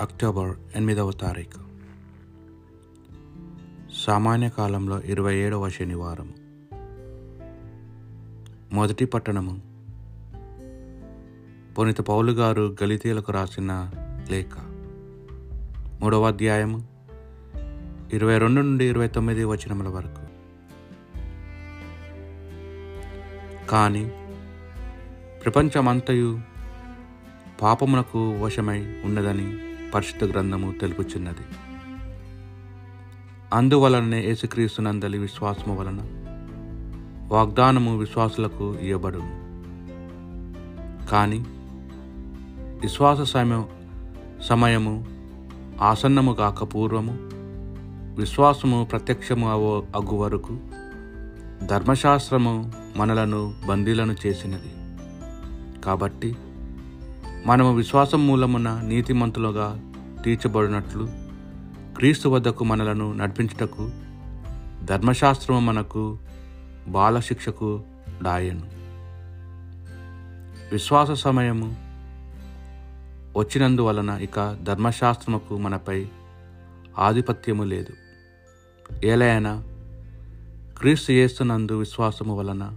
October ఎనిమిదవ తారీఖు. సామాన్య కాలంలో ఇరవై ఏడవ శనివారం. మొదటి పట్టణము. పునిత పౌలు గారు గలితీలకు రాసిన లేఖ. మూడవ అధ్యాయము ఇరవై రెండు నుండి ఇరవై తొమ్మిది వచనముల వరకు. కానీ ప్రపంచమంతయు పాపమునకు వశమై ఉన్నదని పరిశుద్ధ గ్రంథము తెలుపుచున్నది. అందువలననే యేసుక్రీస్తునందలి విశ్వాసము వలన వాగ్దానము విశ్వాసులకు ఇవ్వబడును కానీ విశ్వాస సమయం సమయము ఆసన్నము కాక పూర్వము విశ్వాసము ప్రత్యక్షము అవో అగు వరకు ధర్మశాస్త్రము మనలను బందీలను చేసినది. కాబట్టి మనము విశ్వాసం మూలమున నీతిమంతులుగా తీర్చబడినట్లు క్రీస్తు వద్దకు మనలను నడిపించుటకు ధర్మశాస్త్రము మనకు బాలశిక్షకు డాయను విశ్వాస సమయము వచ్చినందువలన ఇక ధర్మశాస్త్రముకు మనపై ఆధిపత్యము లేదు. ఏలైనా క్రీస్తు చేస్తున్నందు విశ్వాసము వలన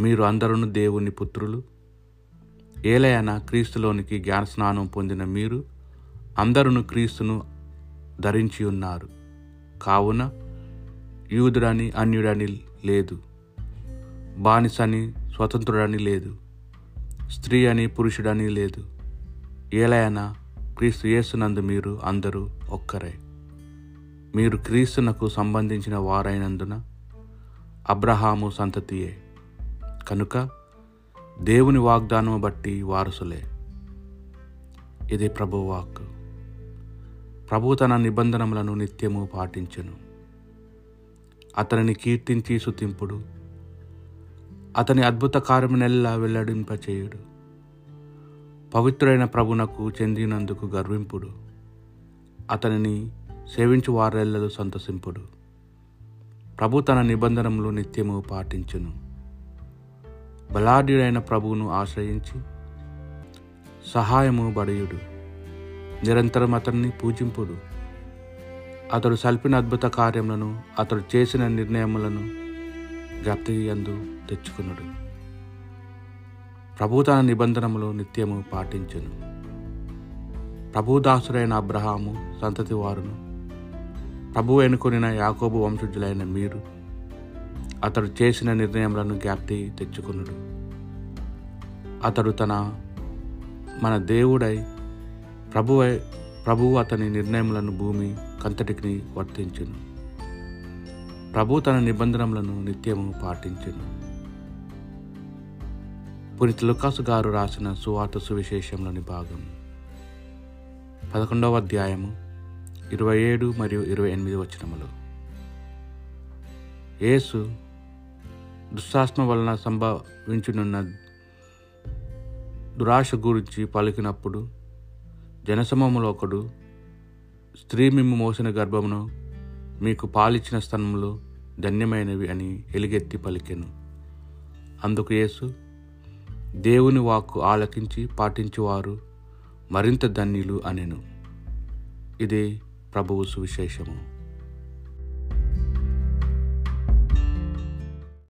మీరు అందరూ దేవుని పుత్రులు. ఏలైనా క్రీస్తులోనికి జ్ఞానస్నానం పొందిన మీరు అందరును క్రీస్తును ధరించి ఉన్నారు. కావున యూదుడని అన్యుడని లేదు. బానిసని స్వతంత్రుడని లేదు. స్త్రీ అని పురుషుడని లేదు. ఏలైనా క్రీస్తు యేసునందు మీరు అందరూ ఒక్కరే. మీరు క్రీస్తునకు సంబంధించిన వారైనందున అబ్రహాము సంతతియే. కనుక దేవుని వాగ్దానము బట్టి వారసులే. ఇది ప్రభు ప్రభు తన నిబంధనములను నిత్యము పాటించెను. అతనిని కీర్తించి సుతింపుడు అతని అద్భుత కార్యమునెల్లా వెల్లడింపచేయుడు. పవిత్రుడైన ప్రభునకు చెందినందుకు గర్వింపుడు. అతనిని సేవించు వారెల్లలు సంతసింపుడు. ప్రభు తన నిబంధనములు నిత్యము పాటించును. బలాఢ్యుడైన ప్రభువును ఆశ్రయించి సహాయము బడయుడు. నిరంతరం అతన్ని పూజింపుడు. అతడు సల్పిన అద్భుత కార్యములను అతడు చేసిన నిర్ణయములను జ్ఞప్తి అందు తెచ్చుకున్నాడు ప్రభు తన నిబంధనములు నిత్యము పాటించను. ప్రభుదాసుడైన అబ్రహాము సంతతి వారును. ప్రభు ఎన్నుకొనిన యాకోబు వంశజులైన మీరు అతడు చేసిన నిర్ణయములను జ్ఞప్తి తెచ్చుకున్నాడు అతడు తన మన దేవుడై ప్రభువై ప్రభువు అతని నిర్ణయములను భూమి కంతటికి వర్తించును. ప్రభు తన నిబంధనలను నిత్యము పాటించును. పురిత లుకాసు గారు రాసిన సువార్త సువిశేషంలోని భాగం. పదకొండవ అధ్యాయము ఇరవై ఏడు మరియు ఇరవై ఎనిమిది వచనములు. యేసు దుశ్శాసనం వలన సంభవించునున్న దురాశ గురించి పలికినప్పుడు జనసమములో ఒకడు స్త్రీ మిమ్ము మోసిన గర్భమును మీకు పాలిచ్చిన స్థనములు ధన్యమైనవి అని ఎలుగెత్తి పలికెను. అందుకు యేసు దేవుని వాక్కు ఆలకించి పాటించేవారు మరింత ధన్యులు అనెను. ఇది ప్రభువు సువిశేషము.